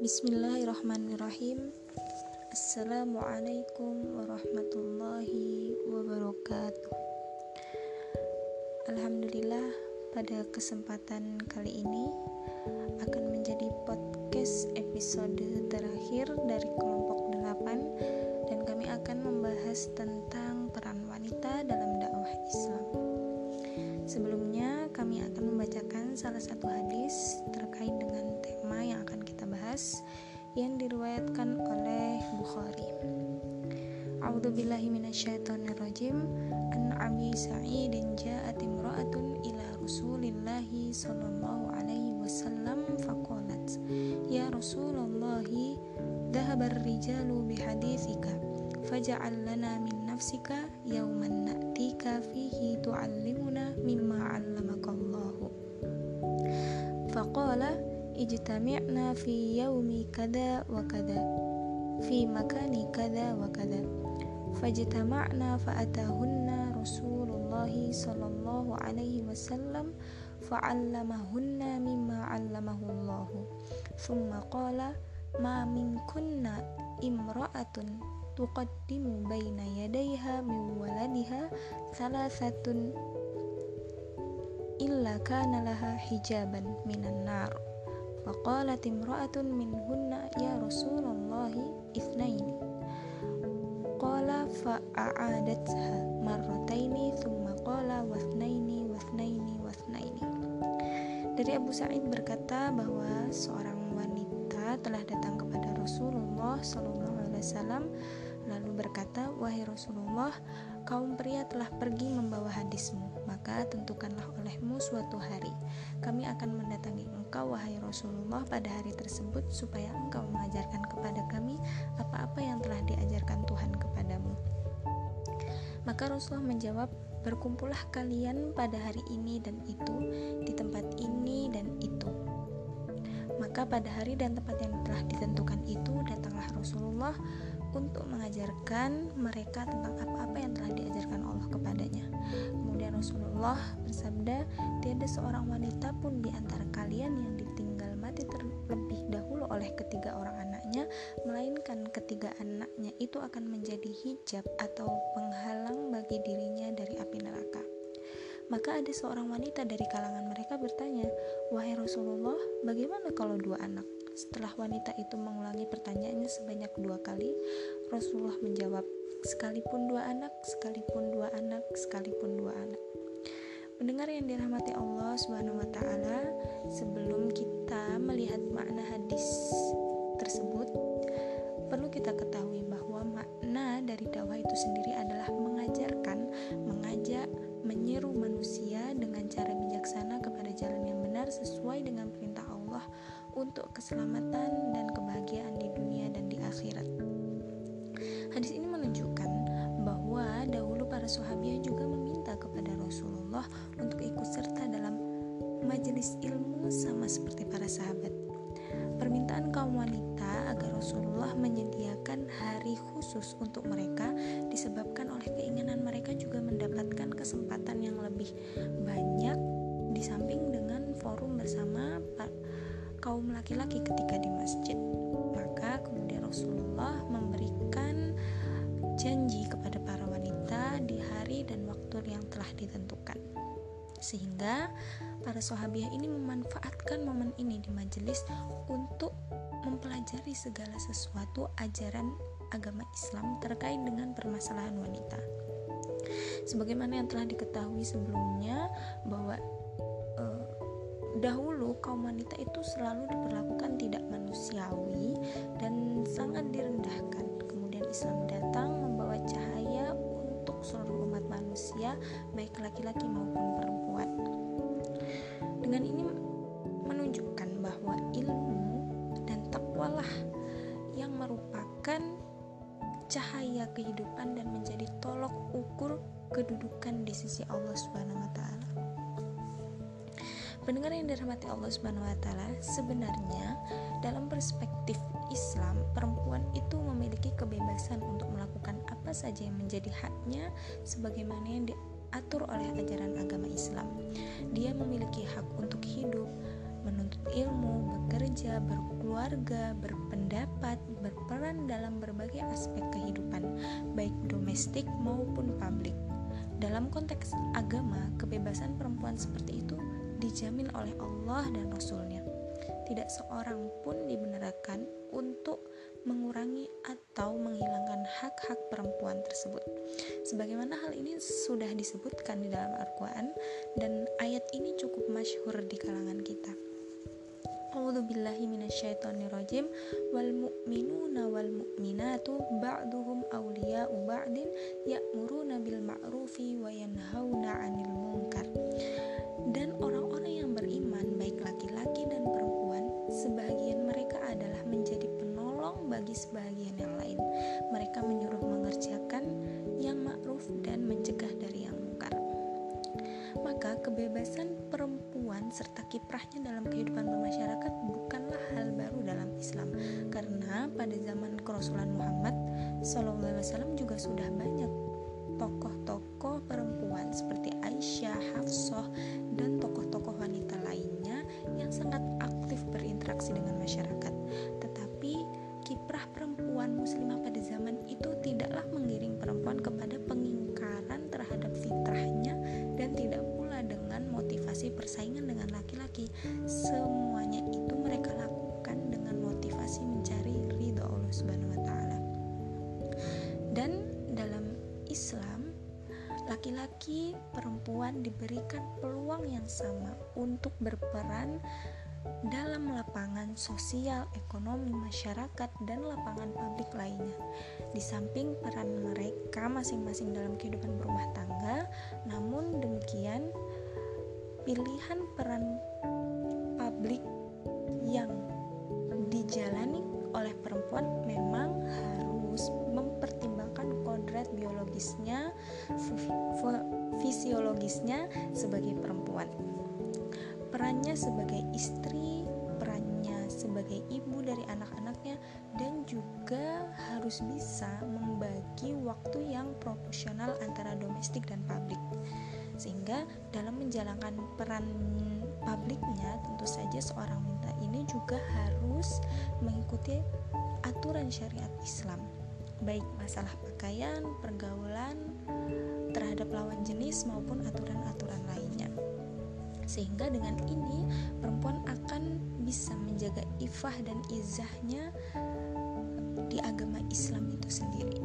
Bismillahirrahmanirrahim. Assalamualaikum warahmatullahi wabarakatuh. Alhamdulillah pada kesempatan kali ini akan menjadi podcast episode terakhir dari kelompok 8 dan kami akan membahas tentang peran wanita dalam dakwah Islam. Sebelumnya kami akan membacakan salah satu hadis yang diriwayatkan oleh Bukhari. A'udzu billahi minasyaitonir rajim. An Abi Sa'id ja'at imra'atun ila Rasulillah sallallahu alaihi wasallam faqalat Ya Rasulullah dhahaba ar-rijalu bihadithika faj'al lana min nafsika yawman na'tika fihi tu'allimuna ijtami'na fi yaumi kada wa kada fi makani kada wa kada. Fajtama'na fa'atahunna Rasulullah sallallahu alaihi wasallam fa'allamahunna mimma 'allamahu Allah thumma qala ma minkunna imra'atun tuqaddimu baina yadayha min waladiha thalathatun illa kana laha hijaban minan nar فقالت امرأة منهن يا رسول الله اثنين قال فأعادتها مرتين ثم قال واثنين واثنين واثنين Dari Abu Sa'id berkata bahwa seorang wanita telah datang kepada Rasulullah sallallahu alaihi wasallam lalu berkata, "Wahai Rasulullah, kaum pria telah pergi membawa hadismu." Maka tentukanlah olehmu suatu hari. Kami akan mendatangi engkau, wahai Rasulullah, pada hari tersebut supaya engkau mengajarkan kepada kami apa-apa yang telah diajarkan Tuhan kepadamu. Maka Rasulullah menjawab, berkumpullah kalian pada hari ini dan itu, di tempat ini dan itu. Maka pada hari dan tempat yang telah ditentukan itu, datanglah Rasulullah untuk mengajarkan mereka tentang apa-apa yang telah diajarkan Allah kepadanya. Rasulullah bersabda, tiada seorang wanita pun di antara kalian yang ditinggal mati terlebih dahulu oleh ketiga orang anaknya, melainkan ketiga anaknya itu akan menjadi hijab atau penghalang bagi dirinya dari api neraka. Maka ada seorang wanita dari kalangan mereka bertanya, "Wahai Rasulullah, bagaimana kalau dua anak?" Setelah wanita itu mengulangi pertanyaannya sebanyak dua kali, Rasulullah menjawab, "Sekalipun dua anak, sekalipun dua anak, sekalipun dua anak." Mendengar yang dirahmati Allah Subhanahu wa taala, sebelum kita melihat makna hadis tersebut, perlu kita ketahui bahwa makna dari dakwah itu sendiri adalah mengajarkan, mengajak, menyeru manusia dengan cara bijaksana kepada jalan yang benar sesuai dengan perintah Allah untuk keselamatan dan kebahagiaan di dunia dan di akhirat. Hadis ini menunjukkan bahwa dahulu para sahabat juga meminta kepada Rasulullah untuk ikut serta dalam majelis ilmu sama seperti para sahabat. Permintaan kaum wanita agar Rasulullah menyediakan hari khusus untuk mereka disebabkan oleh keinginan mereka juga mendapatkan kesempatan yang lebih banyak di samping dengan forum bersama kaum laki-laki ketika di masjid. Maka kemudian Rasulullah memberikan janji kepada hari dan waktu yang telah ditentukan. Sehingga para sahabiah ini memanfaatkan momen ini di majelis untuk mempelajari segala sesuatu ajaran agama Islam terkait dengan permasalahan wanita. Sebagaimana yang telah diketahui sebelumnya bahwa eh, dahulu kaum wanita itu selalu diperlakukan tidak manusiawi dan sangat direndahkan. Kemudian Islam datang membawa cahaya untuk seluruh umat manusia, baik laki-laki maupun perempuan. Dengan ini menunjukkan bahwa ilmu dan takwalah yang merupakan cahaya kehidupan dan menjadi tolok ukur kedudukan di sisi Allah Subhanahu wa taala. Pendengar yang dirahmati Allah Subhanahu wa taala, sebenarnya dalam perspektif Islam, perempuan itu memiliki kebebasan untuk melakukan apa saja yang menjadi haknya sebagaimana yang diatur oleh ajaran agama Islam. Dia memiliki hak untuk hidup, menuntut ilmu, bekerja, berkeluarga, berpendapat, berperan dalam berbagai aspek kehidupan, baik domestik maupun publik. Dalam konteks agama, kebebasan perempuan seperti itu dijamin oleh Allah dan Rasulnya. Tidak seorang pun dibenarkan untuk mengurangi atau menghilangkan hak-hak perempuan tersebut. Sebagaimana hal ini sudah disebutkan di dalam Al-Quran dan ayat ini cukup masyhur di kalangan kita. A'udzu billahi minasyaitonirrajim wal mu'minuna wal mu'minatu ba'duhum awliya'u ba'din ya'muruna bil ma'rufi wa yanhauna 'anil munkar. Kebebasan perempuan serta kiprahnya dalam kehidupan bermasyarakat bukanlah hal baru dalam Islam. Karena pada zaman Kerasulan Muhammad SAW juga sudah banyak tokoh-tokoh perempuan seperti Aisyah, Hafsah, motivasi persaingan dengan laki-laki. Semuanya itu mereka lakukan dengan motivasi mencari ridho Allah Subhanahu wa taala. Dan dalam Islam, laki-laki perempuan diberikan peluang yang sama untuk berperan dalam lapangan sosial, ekonomi, masyarakat, dan lapangan publik lainnya. Di samping peran mereka masing-masing dalam kehidupan berumah tangga, namun demikian pilihan peran publik yang dijalani oleh perempuan memang harus mempertimbangkan kodrat biologisnya, fisiologisnya sebagai perempuan perannya sebagai istri, perannya sebagai ibu dari anak-anaknya, dan juga harus bisa membagi waktu yang proporsional antara domestik dan publik. Sehingga dalam menjalankan peran publiknya, tentu saja seorang wanita ini juga harus mengikuti aturan syariat Islam, baik masalah pakaian, pergaulan terhadap lawan jenis maupun aturan-aturan lainnya. Sehingga dengan ini perempuan akan bisa menjaga ifah dan izahnya di agama Islam itu sendiri